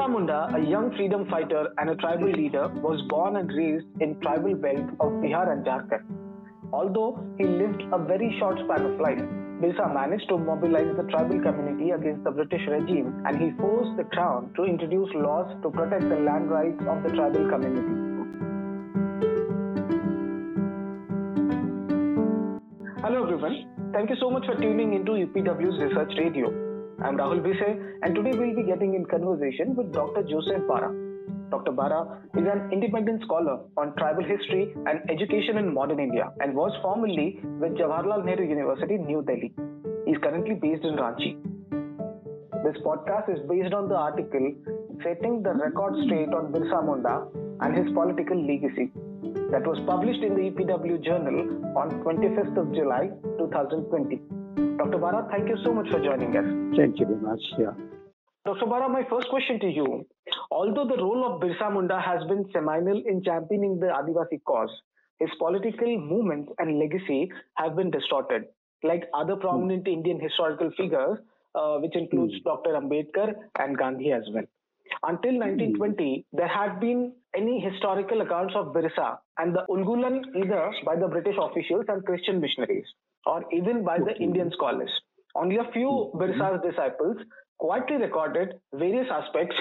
Birsa Munda, a young freedom fighter and a tribal leader, was born and raised in tribal belt of Bihar and Jharkhand. Although he lived a very short span of life, Birsa managed to mobilize the tribal community against the British regime and he forced the crown to introduce laws to protect the land rights of the tribal community. Hello everyone, thank you so much for tuning into EPW's Research Radio. I'm Rahul Bise, and today we'll be getting in conversation with Dr. Joseph Bara. Dr. Bara is an independent scholar on tribal history and education in modern India and was formerly with Jawaharlal Nehru University, New Delhi. He is currently based in Ranchi. This podcast is based on the article Setting the Record Straight on Birsa Munda and His Political Legacy that was published in the EPW Journal on 25th of July 2020. Dr. Bara, thank you so much for joining us. Thank you very much. Yeah. Dr. Bara, my first question to you. Although the role of Birsa Munda has been seminal in championing the Adivasi cause, his political movements and legacy have been distorted, like other prominent mm. Indian historical figures, uh, which includes mm. Dr. Ambedkar and Gandhi as well. Until 1920, hmm. there had been any historical accounts of Birsa and the Ulgulan either by the British officials and Christian missionaries or even by the Indian scholars. Only a few mm-hmm. Birsa's disciples quietly recorded various aspects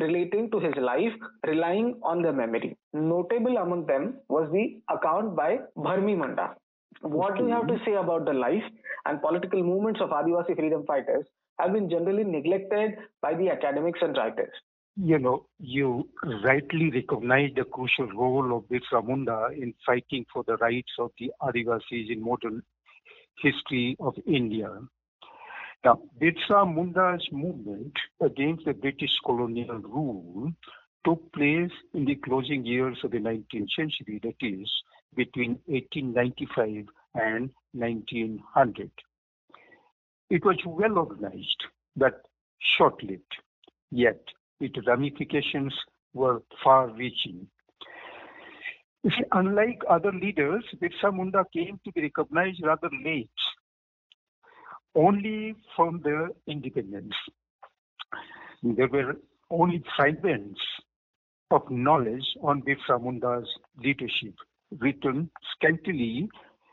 relating to his life, relying on their memory. Notable among them was the account by Bharmi Munda. What do you have to say about the life and political movements of Adivasi freedom fighters have been generally neglected by the academics and writers? You know, you rightly recognize the crucial role of Birsa Munda in fighting for the rights of the Adivasis in modern history of India. Now, Birsa Munda's movement against the British colonial rule took place in the closing years of the 19th century, that is, between 1895 and 1900. It was well organized, but short lived, yet its ramifications were far reaching Unlike other leaders, Birsa Munda came to be recognized rather late, only from their independence. There were only fragments of knowledge on Birsa Munda's leadership, written scantily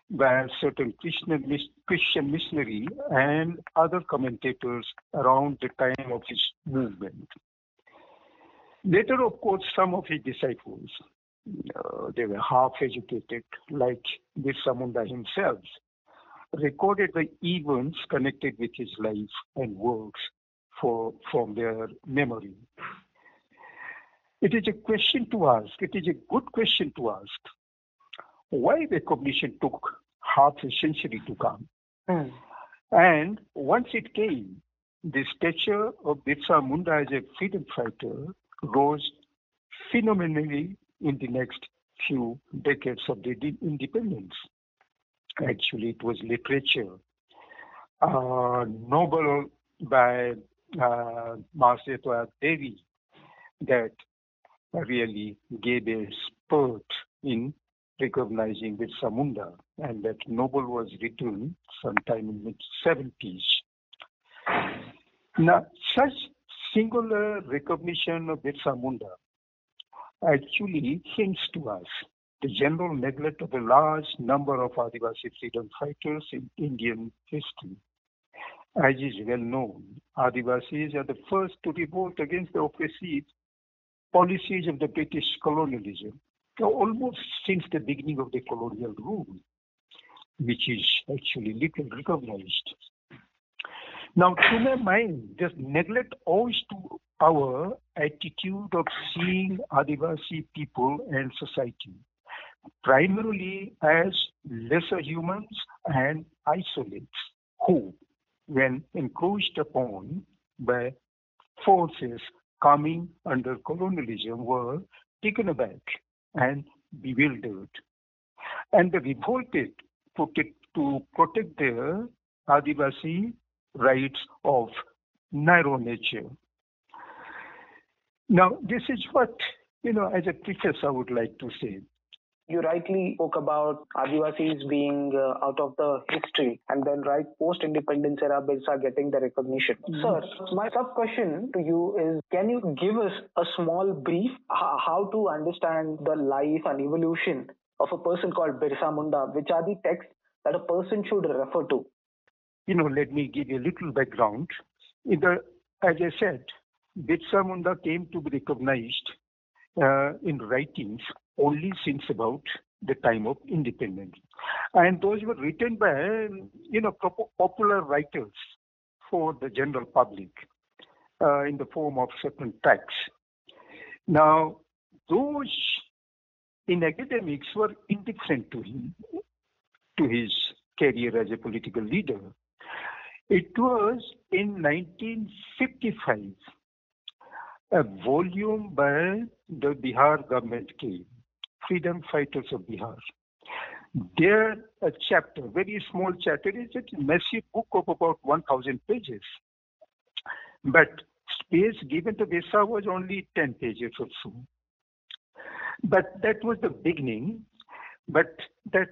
by certain Christian missionary and other commentators around the time of his movement. Later, of course, some of his disciples, uh, they were half educated, like Birsa Munda himself, recorded the events connected with his life and works for, from their memory. It is a question to ask, it is a good question to ask, why recognition took half a century to come. Mm. And once it came, the stature of Birsa Munda as a freedom fighter rose phenomenally in the next few decades of the independence. Actually, it was literature. Uh, novel by uh, Mahasweta Devi that really gave a spurt in recognizing Birsa Munda, and that novel was written sometime in the 70s. Now, such singular recognition of Birsa Munda actually hints to us the general neglect of a large number of Adivasi freedom fighters in Indian history. As is well known, Adivasis are the first to revolt against the oppressive policies of the British colonialism, almost since the beginning of the colonial rule, which is actually little recognized. Now, to my mind, this neglect owes to our attitude of seeing Adivasi people and society primarily as lesser humans and isolates who, when encroached upon by forces coming under colonialism, were taken aback and bewildered. And they revolted to protect their Adivasi rights of narrow nature. Now, this is what, you know, as a preface, I would like to say. You rightly spoke about Adivasis being uh, out of the history and then right post-independence era Birsa getting the recognition. Mm-hmm. Sir, my sub question to you is can you give us a small brief how to understand the life and evolution of a person called Birsa Munda? Which are the texts that a person should refer to? You know, let me give you a little background. In the, as I said, Birsa Munda came to be recognized uh, in writings only since about the time of independence. And those were written by, you know, popular writers for the general public uh, in the form of certain texts. Now, those in academics were indifferent to him, to his career as a political leader. It was in 1955 a volume by the Bihar government came, Freedom Fighters of Bihar. There, a chapter, very small chapter, it's a massive book of about 1,000 pages. But space given to Birsa was only 10 pages or so. But that was the beginning. But that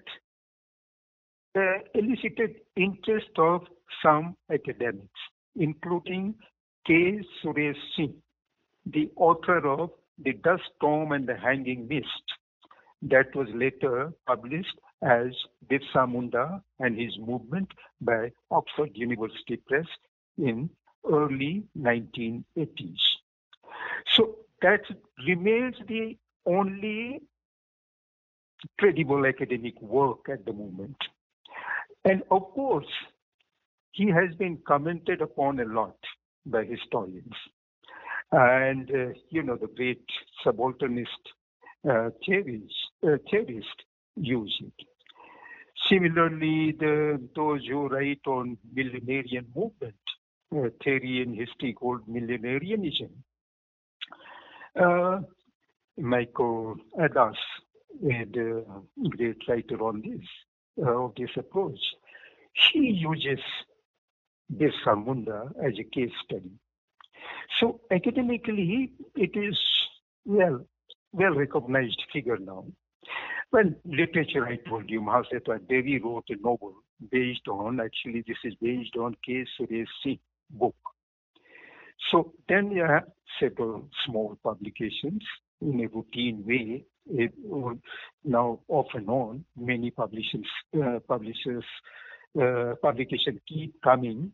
uh, elicited interest of some academics, including K. Suresh Singh, the author of The Dust Storm and the Hanging Mist, that was later published as Birsa Munda and his movement by Oxford University Press in early 1980s. So that remains the only credible academic work at the moment. And of course, he has been commented upon a lot by historians and uh, you know the great subalternist uh, theories, uh, theorists use it. Similarly, the, those who write on millenarian movement, uh, theory in history called millenarianism, uh, Michael Adas, the great writer on this, of this approach, he uses Birsa as a case study. So academically, it is well well recognized figure now. Well, literature, I told you, Mahasweta Devi wrote a novel based on, actually, this is based on K. Suresh book. So then you have several small publications in a routine way. It, now, off and on, many publishers, uh, publishers uh, publications keep coming,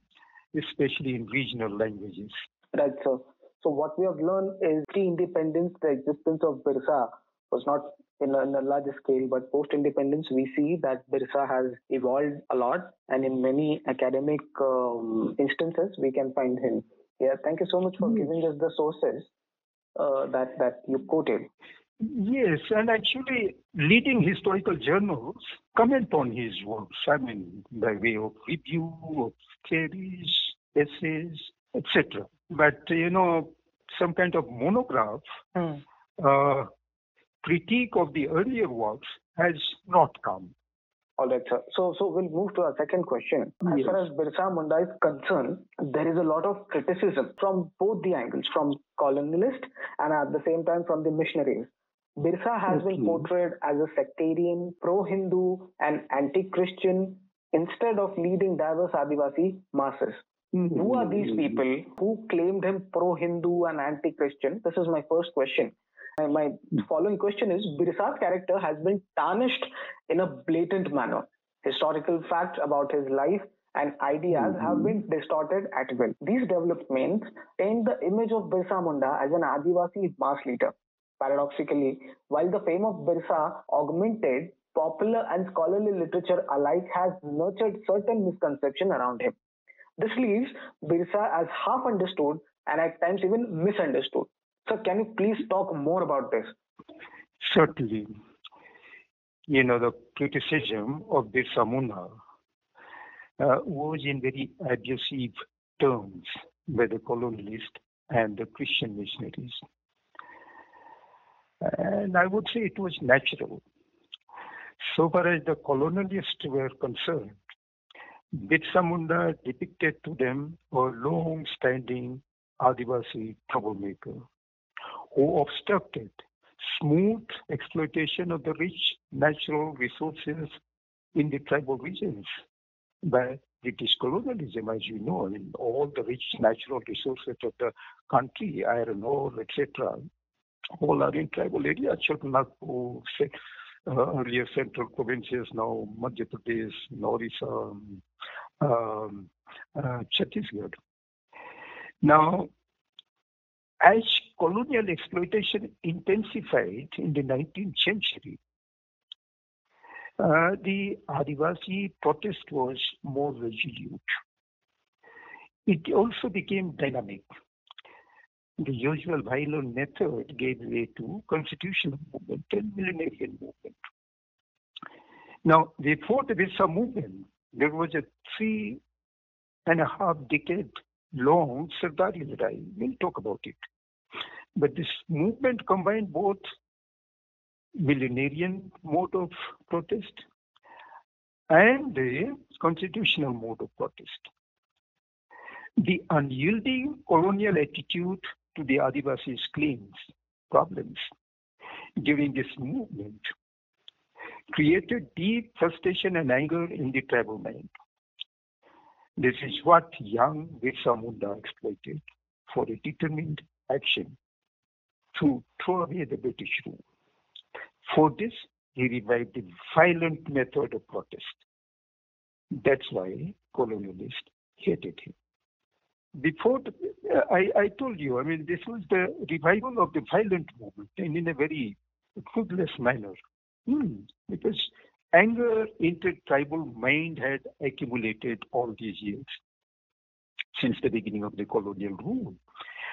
especially in regional languages. Right, sir. So what we have learned is pre-independence, the existence of Birsa was not in a, in a larger scale, but post-independence, we see that Birsa has evolved a lot, and in many academic um, instances, we can find him. Yeah, thank you so much for mm. giving us the sources uh, that that you quoted. Yes, and actually, leading historical journals comment on his works. I mean, by way of review of theories, essays, etc. But you know, some kind of monograph hmm. uh, critique of the earlier works has not come. All right, sir. So, so we'll move to our second question. As yes. far as Birsa Munda is concerned, there is a lot of criticism from both the angles, from colonialist and at the same time from the missionaries. Birsa has okay. been portrayed as a sectarian, pro-Hindu, and anti-Christian instead of leading diverse Adivasi masses. Mm-hmm. Who are these people who claimed him pro Hindu and anti Christian? This is my first question. And my following question is Birsa's character has been tarnished in a blatant manner. Historical facts about his life and ideas mm-hmm. have been distorted at will. These developments paint the image of Birsa Munda as an Adivasi mass leader. Paradoxically, while the fame of Birsa augmented, popular and scholarly literature alike has nurtured certain misconception around him. This leaves Birsa as half understood and at times even misunderstood. So, can you please talk more about this? Certainly. You know, the criticism of Birsa Munda uh, was in very abusive terms by the colonialists and the Christian missionaries. And I would say it was natural. So far as the colonialists were concerned, Birsa Munda depicted to them a long-standing Adivasi troublemaker who obstructed smooth exploitation of the rich natural resources in the tribal regions by British colonialism, as you know, I mean, all the rich natural resources of the country, iron ore, etc., all are in tribal areas. Chotanagpur, uh, earlier central provinces, now Madhya Pradesh, um, um, uh, Chhattisgarh. Now, as colonial exploitation intensified in the 19th century, uh, the Adivasi protest was more resolute. It also became dynamic. The usual violent method gave way to constitutional movement and millenarian movement. Now, before the Birsa movement, there was a three and a half decade long Sardari Ladai. We'll talk about it. But this movement combined both millenarian mode of protest and the constitutional mode of protest. The unyielding colonial attitude to the Adivasis' claims, problems during this movement created deep frustration and anger in the tribal mind. This is what young Birsa Munda exploited for a determined action to throw away the British rule. For this, he revived the violent method of protest. That's why colonialists hated him. Before, I, I told you, I mean, this was the revival of the violent movement and in a very fruitless manner. Hmm, because anger in the tribal mind had accumulated all these years since the beginning of the colonial rule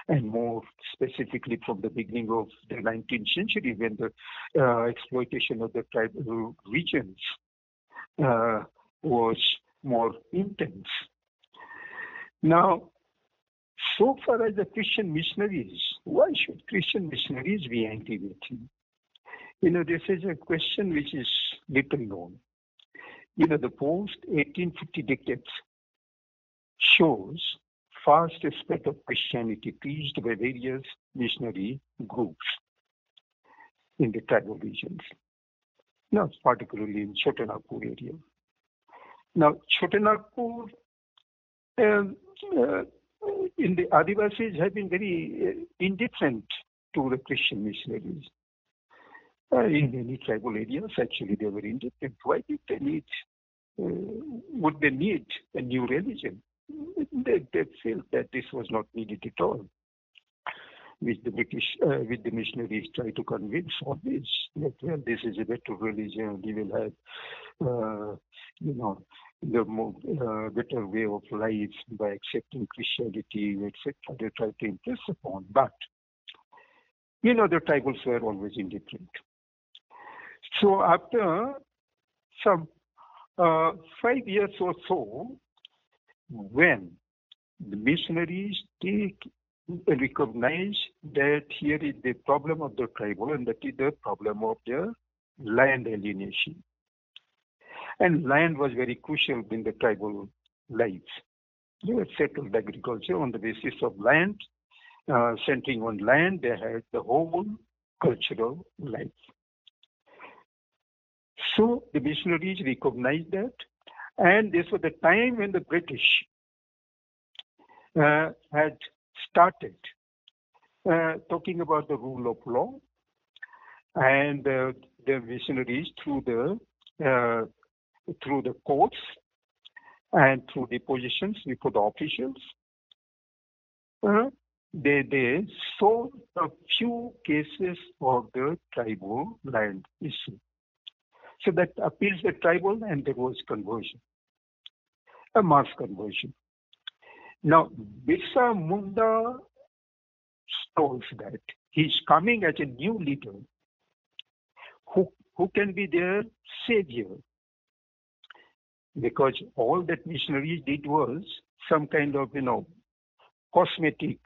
and more specifically from the beginning of the 19th century when the uh, exploitation of the tribal regions uh, was more intense. Now, so far as the Christian missionaries, why should Christian missionaries be with him? You know, this is a question which is little known. You know, the post 1850 decades shows fast spread of Christianity preached by various missionary groups in the tribal regions, now particularly in Chotanagpur area. Now, Chotanagpur um, uh, in the Adivasis have been very uh, indifferent to the Christian missionaries. Uh, in many tribal areas, actually, they were indifferent. Why did they need, uh, would they need a new religion? they, they felt that this was not needed at all, which the British, uh, which the missionaries try to convince all always that well, this is a better religion. We will have, uh, you know, the more, uh, better way of life by accepting Christianity, etc. They try to impress upon, but you know, the tribals were always indifferent. So after some uh, five years or so, when the missionaries take recognize that here is the problem of the tribal and that is the problem of the land alienation. And land was very crucial in the tribal lives. They were settled agriculture on the basis of land, uh, centering on land, they had the whole cultural life. So the missionaries recognized that and this was the time when the British uh, had started uh, talking about the rule of law and uh, the missionaries through the uh, through the courts and through the positions before the officials. Uh, they, they saw a few cases of the tribal land issue. So that appeals the tribal and there was conversion, a mass conversion. Now, Birsa Munda shows that he's coming as a new leader who, who can be their savior. Because all that missionaries did was some kind of, you know, cosmetic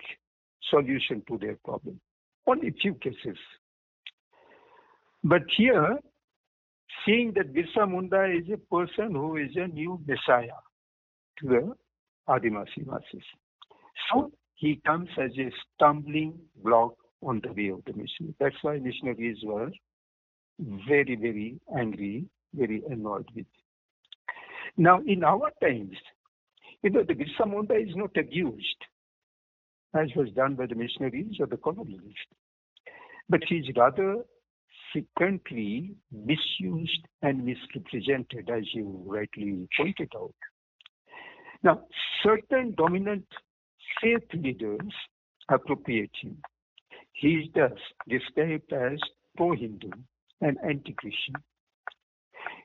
solution to their problem. Only few cases. But here, seeing that Birsa Munda is a person who is a new messiah to the Adivasi masses. So he comes as a stumbling block on the way of the mission. That's why missionaries were very, very angry, very annoyed with. Now, in our times, you know, the Birsa Munda is not abused, as was done by the missionaries or the colonialists, but he is rather frequently misused and misrepresented, as you rightly pointed out. Now, certain dominant faith leaders appropriate him. He is thus described as pro-Hindu and anti-Christian. He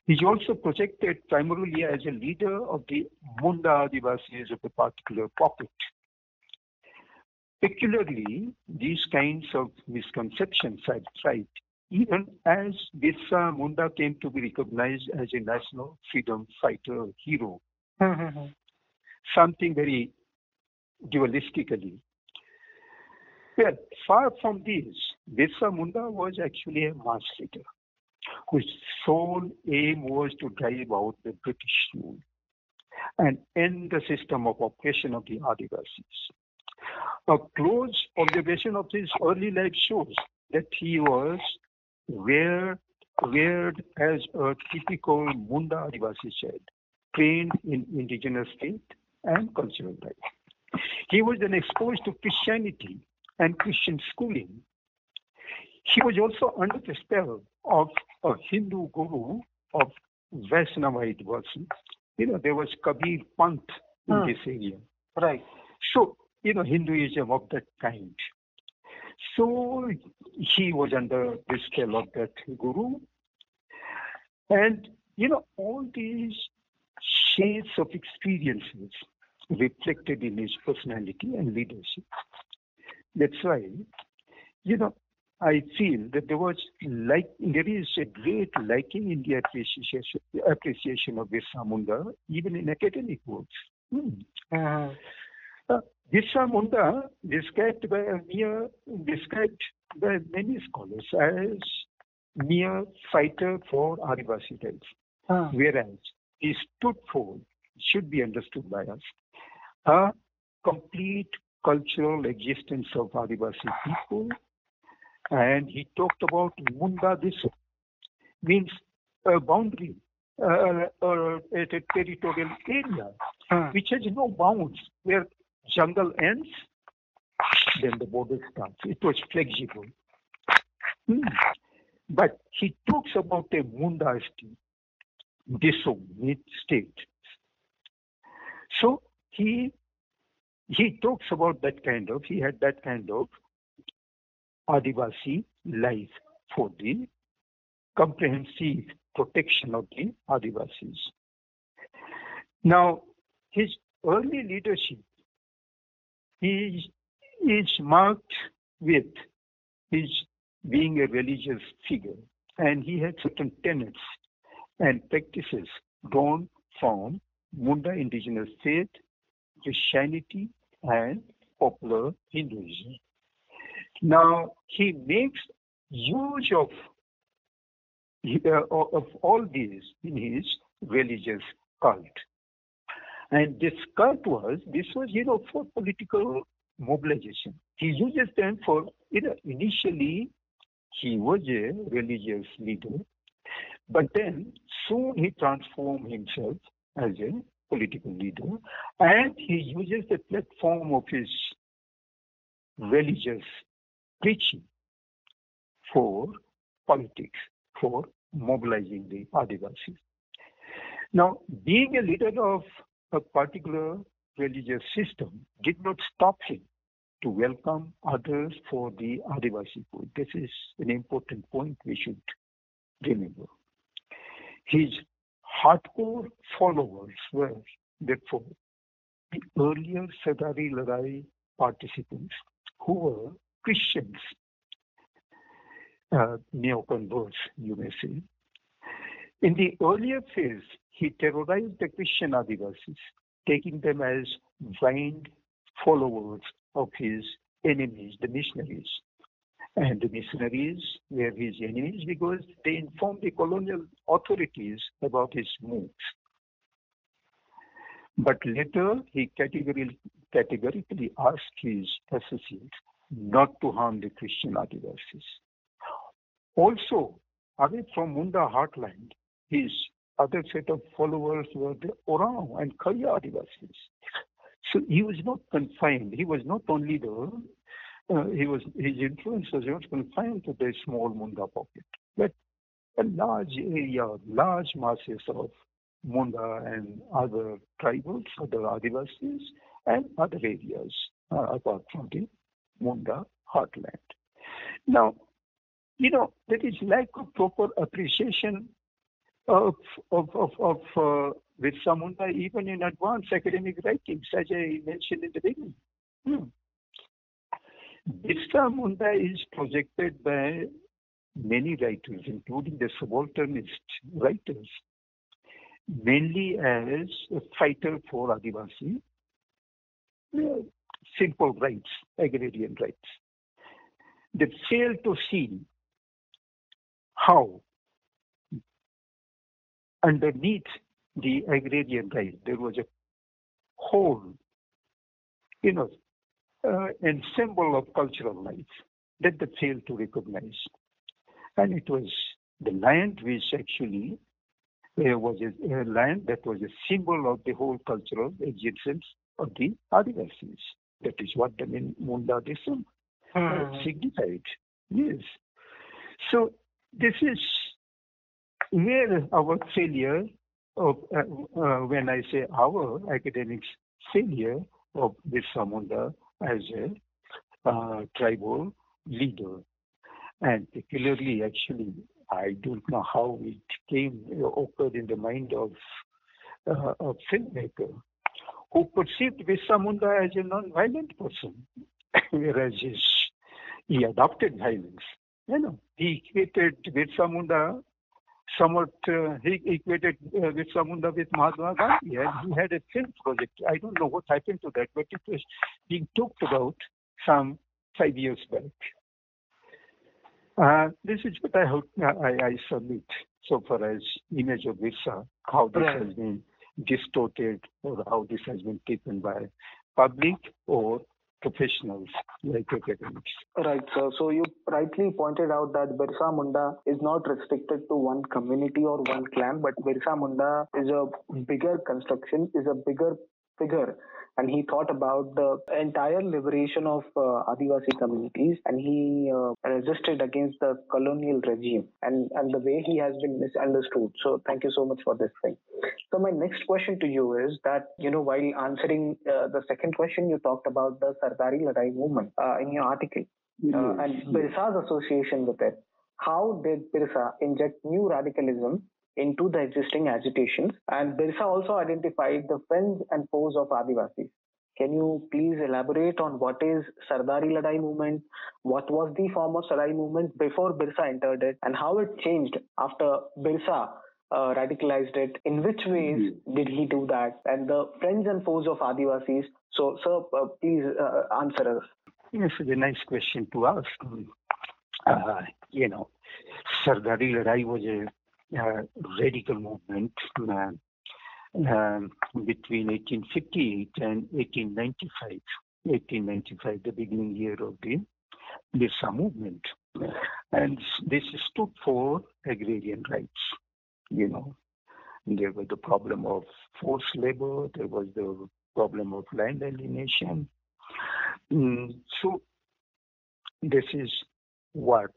is also projected primarily as a leader of the Munda Adivasis of a particular pocket. Peculiarly, these kinds of misconceptions are tried even as Birsa Munda came to be recognized as a national freedom fighter hero. Mm-hmm. Something very dualistically. Well, far from this, Birsa Munda was actually a mass leader whose sole aim was to drive out the British rule and end the system of oppression of the Adivasis. A close observation of his early life shows that he was reared, reared as a typical Munda Adivasi child, trained in indigenous faith and cultural life. He was then exposed to Christianity and Christian schooling. He was also under the spell of a Hindu guru of Vaishnavite version. You know, there was Kabir Panth in Hmm. this area. Right. So, you know, Hinduism of that kind. So he was under the spell of that guru. And, you know, all these shades of experiences reflected in his personality and leadership. That's why, you know, I feel that there was like there is a great liking in the appreciation appreciation of Birsa Munda, even in academic works. Mhm. Uh, Birsa Munda, described by mere, described by many scholars as mere fighter for Adivasi rights, Mhm. whereas he stood for, should be understood by us, a complete cultural existence of Adivasi people, and he talked about Munda Desa, means a boundary, uh, uh, a territorial area Mhm. which has no bounds, where jungle ends, then the border starts. It was flexible. Hmm. But he talks about a Munda state, disobedient state. So he he talks about that kind of, he had that kind of Adivasi life for the comprehensive protection of the Adivasis. Now, his early leadership is, is marked with his being a religious figure, and he had certain tenets and practices drawn from Munda indigenous faith, Christianity, and popular Hinduism. Now, he makes use of, uh, of all these in his religious cult. And this cult was, this was, you know, for political mobilization. He uses them for, you know, initially he was a religious leader, but then soon he transformed himself as a political leader and he uses the platform of his religious preaching for politics, for mobilizing the Adivasis. Now, being a leader of a particular religious system did not stop him to welcome others for the Adivasi food. This is an important point we should remember. His hardcore followers were, therefore, the earlier Sardari Ladai participants who were Christians, uh, neo-converts, you may say. In the earlier phase, he terrorized the Christian Adivasis, taking them as blind followers of his enemies, the missionaries. And the missionaries were his enemies because they informed the colonial authorities about his moves. But later, he categorically, categorically asked his associates not to harm the Christian Adivasis. Also, away from Munda heartland, his other set of followers were the Oraon and Kharia Adivasis. So he was not confined. He was not only the uh, he was his influence was not confined to the small Munda pocket, but a large area, large masses of Munda and other tribals, other Adivasis, and other areas uh, apart from the Munda heartland. Now, you know, there is lack of proper appreciation of of of, of uh, Birsa Munda even in advanced academic writings, as I mentioned in the beginning. Hmm. Birsa Munda is projected by many writers, including the subalternist writers, mainly as a fighter for Adivasi, simple rights, agrarian rights. They fail to see how underneath the agrarian right there was a whole, you know, uh, ensemble of cultural life that they failed to recognize. And it was the land which actually uh, was a, a, land that was a symbol of the whole cultural existence of the Adivasis. That is what the name Mundadism mm-hmm. signified. Yes. So this is where our failure of, uh, uh, when I say our academics failure of Birsa Munda as a uh, tribal leader. And particularly, actually, I don't know how it came, occurred in the mind of uh, a filmmaker who perceived Birsa Munda as a non-violent person, whereas his, he adopted violence. You know, he equated Birsa Munda somewhat, uh, he equated uh, Birsa with Mahatma Gandhi, and he had a film project. I don't know what happened to that, but it was being talked about some five years back. Uh, this is what I, hope, I, I submit so far as image of Birsa, how this right. has been distorted or how this has been taken by public or professionals like academics. Right, sir. So you rightly pointed out that Birsa Munda is not restricted to one community or one clan, but Birsa Munda is a bigger construction, is a bigger figure and he thought about the entire liberation of uh, Adivasi communities and he uh, resisted against the colonial regime and, and the way he has been misunderstood. So thank you so much for this thing. So my next question to you is that, you know, while answering uh, the second question, you talked about the Sardari Ladai movement uh, in your article mm-hmm. and Birsa's association with it. How did Birsa inject new radicalism into the existing agitations. And Birsa also identified the friends and foes of Adivasis. Can you please elaborate on what is Sardari Ladai movement? What was the form of Sardari movement before Birsa entered it, and how it changed after Birsa uh, radicalized it? In which ways mm-hmm. did he do that? And the friends and foes of Adivasis. So, sir, uh, please uh, answer us. Yes, it's a nice question to ask. Uh, you know, Sardari Ladai was a radical movement uh, um, between 1858 and 1895. 1895, the beginning year of the Birsa movement. And this stood for agrarian rights. You know, there was the problem of forced labor, there was the problem of land alienation. Mm, so, this is what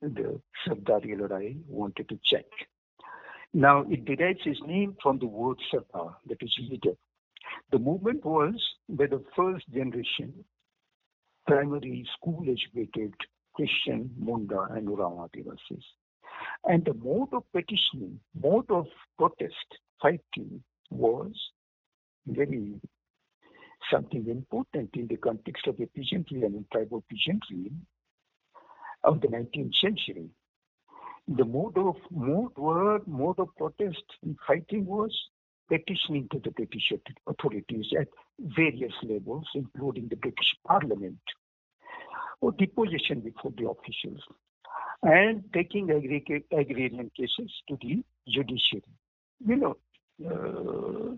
the Sardari Ladai wanted to check. Now, it derives its name from the word Sardar, that is leader. The movement was by the first generation primary school educated Christian, Munda, and Oraon Adivasis. And the mode of petitioning, mode of protest, fighting was very something important in the context of the peasantry and tribal peasantry of the 19th century the mode of mode word mode of protest and fighting was petitioning to the British authorities at various levels, including the British Parliament, or deposition before the officials, and taking agrarian cases to the judiciary. You know, uh,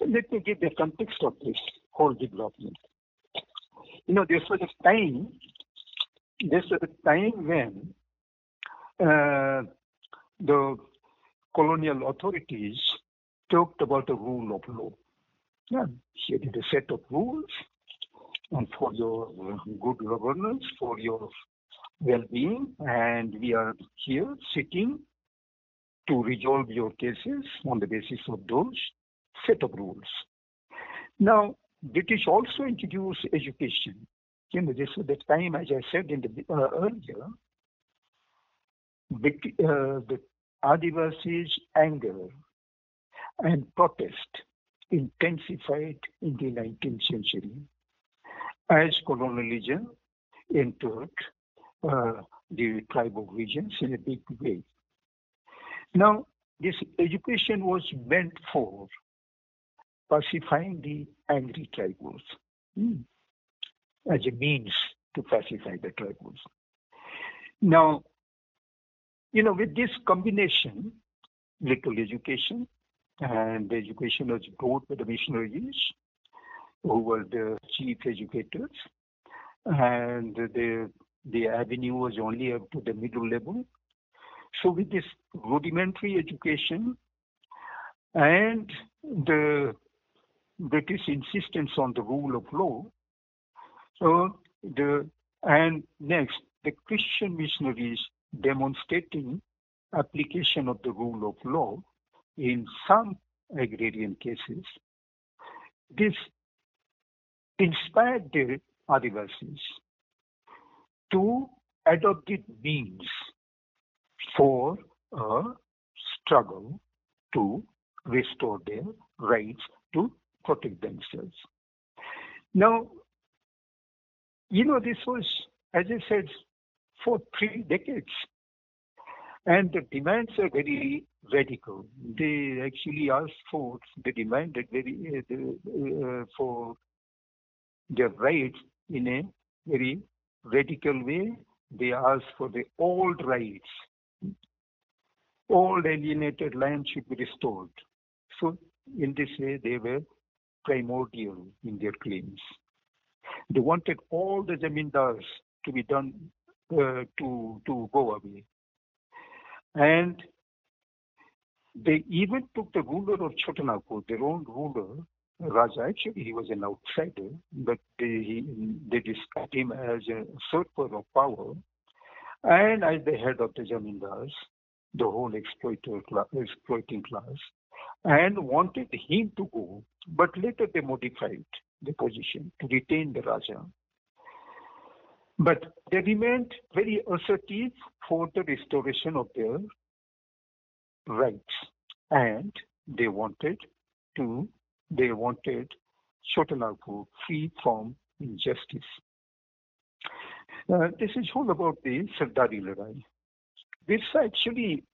let me give the context of this whole development. you know, this was a time, this was a time when the colonial authorities talked about the rule of law. Yeah, here is a set of rules, and for your good governance, for your well-being, and we are here sitting to resolve your cases on the basis of those set of rules. Now, British also introduced education. You know, this was the time, as I said in the uh, earlier, uh, the Adivasis' anger and protest intensified in the 19th century as colonialism entered uh, the tribal regions in a big way. Now, this education was meant for pacifying the angry tribals hmm, as a means to pacify the tribals. Now, you know, with this combination, little education, and education was brought by the missionaries, who were the chief educators, and the the avenue was only up to the middle level. So with this rudimentary education and the British insistence on the rule of law, so the and next the Christian missionaries demonstrating application of the rule of law in some agrarian cases. This inspired the Adivasis to adopted means for a struggle to restore their rights to protect themselves. Now, you know, this was, as I said, for three decades. And the demands are very radical. They actually asked for, they demanded very uh, uh, for their rights in a very radical way. They asked for the old rights. Old alienated land should be restored. So, in this way, they were primordial in their claims. They wanted all the zamindars to be done uh, to to go away, and they even took the ruler of Chotanagpur, their own ruler, Raja. Actually, he was an outsider, but they, they described him as a usurper of power and as the head of the Zamindars, the whole exploiter class, exploiting class, and wanted him to go. But later they modified the position to retain the Raja. But they remained very assertive for the restoration of their rights, and they wanted to they wanted Chotanagpur free from injustice. Uh, this is all about the Sardari Ladai. This actually,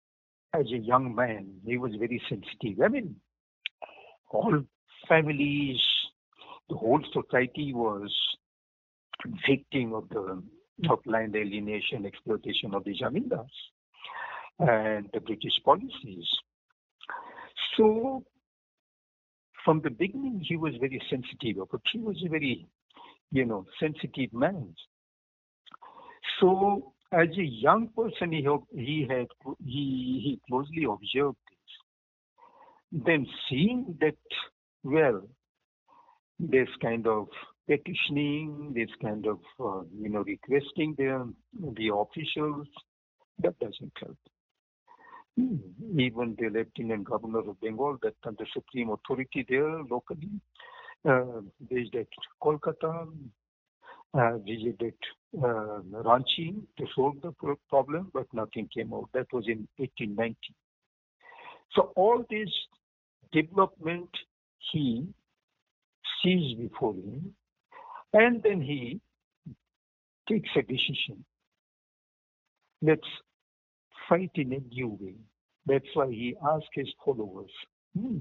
as a young man, he was very sensitive. I mean, all families, the whole society was victim of the land alienation, exploitation of the Jamindars and the British policies. So from the beginning, he was very sensitive, he was a very, you know, sensitive man. So, as a young person, he he had he, he closely observed this. Then, seeing that, well, this kind of petitioning, this kind of, uh, you know, requesting the the officials, that doesn't help. Even the Lieutenant Governor of Bengal, that the supreme authority there locally, uh, based at Kolkata, uh, visited uh, Ranchi to solve the problem, but nothing came out. That was in 1890. So all this development he sees before him, and then he takes a decision. Let's fight in a new way. That's why he asked his followers hmm,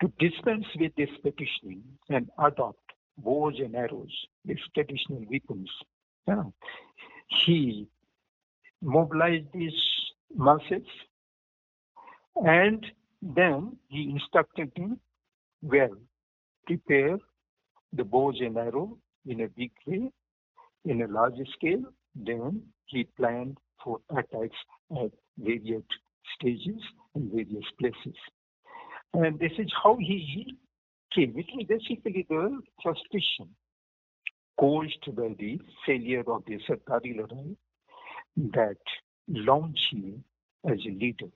to dispense with this petitioning and adopt bows and arrows, these traditional weapons. Yeah. He mobilized these masses and then he instructed them, well, prepare the bows and arrow in a big way, in a large scale. Then he planned for attacks at various stages and various places. And this is how he came. It was basically the suspicion caused by the failure of the Sardari Ladai that launched him as a leader.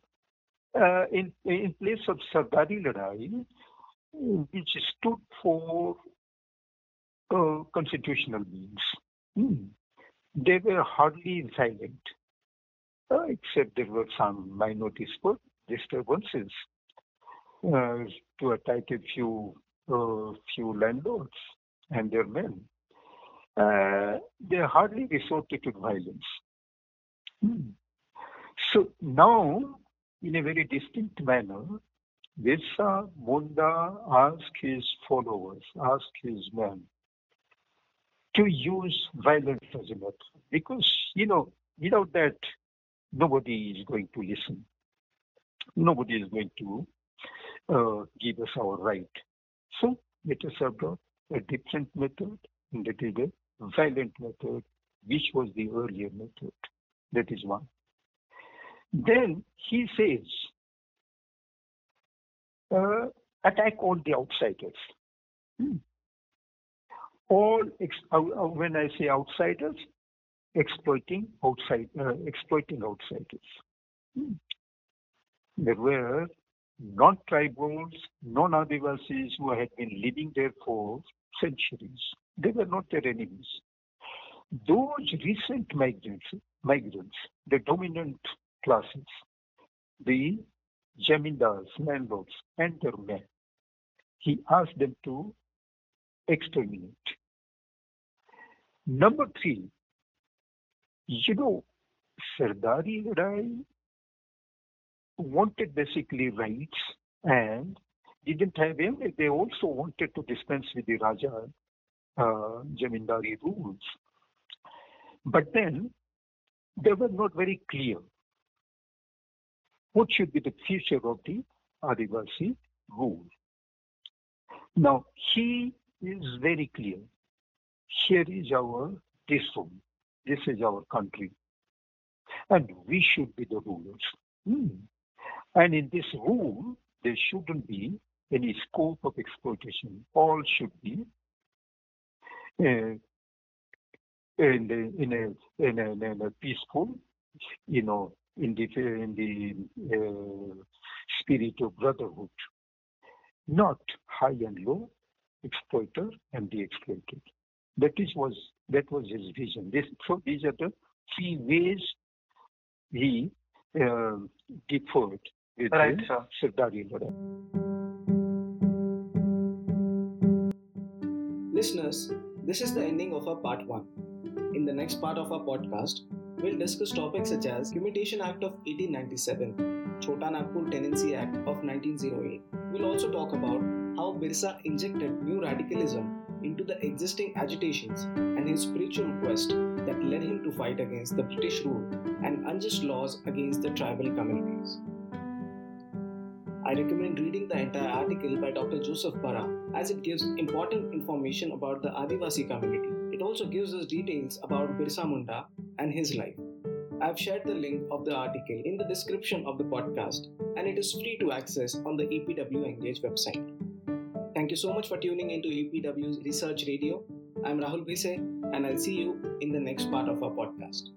Uh, in, in place of Sardari Ladai, which stood for uh, constitutional means. Hmm. They were hardly violent, uh, except there were some minor disturbances uh, to attack a few uh, few landlords and their men. Uh, they hardly resorted to violence. Hmm. So now, in a very distinct manner, Birsa Munda asked his followers, asked his men to use violence as a method because, you know, without that, nobody is going to listen. Nobody is going to uh, give us our right. So let us adopt a different method, and that is a violent method, which was the earlier method. That is one. Then he says, uh, attack all the outsiders. Hmm. All uh, uh, when I say outsiders, exploiting outside, uh, exploiting outsiders. Hmm. There were non-tribals, non-Adivasis who had been living there for centuries. They were not their enemies. Those recent migrants, migrants, the dominant classes, the Jamindars, landlords, and their men. He asked them to exterminate. Number three, you know, Sardari Ladai wanted basically rights and didn't have any. They also wanted to dispense with the Raja uh, Jamindari rules. But then they were not very clear what should be the future of the Adivasi rule. Now, he is very clear. Here is our this home. This is our country. And we should be the rulers. Hmm. And in this rule, there shouldn't be any scope of exploitation. All should be uh, in, the, in, a, in, a, in a peaceful, you know, in the, in the uh, spirit of brotherhood, not high and low, exploiter and the exploited. That is was that was his vision. This, so these are the three ways he uh, differed with right, Sardari Listeners, this is the ending of our part one. In the next part of our podcast, We'll discuss topics such as Commutation Act of 1897, Chota Nagpur Tenancy Act of 1908. We'll also talk about how Birsa injected new radicalism into the existing agitations and his spiritual quest that led him to fight against the British rule and unjust laws against the tribal communities. I recommend reading the entire article by Dr. Joseph Bara as it gives important information about the Adivasi community. It also gives us details about Birsa Munda and his life. I've shared the link of the article in the description of the podcast and it is free to access on the EPW Engage website. Thank you so much for tuning into EPW's Research Radio. I'm Rahul Bhise, and I'll see you in the next part of our podcast.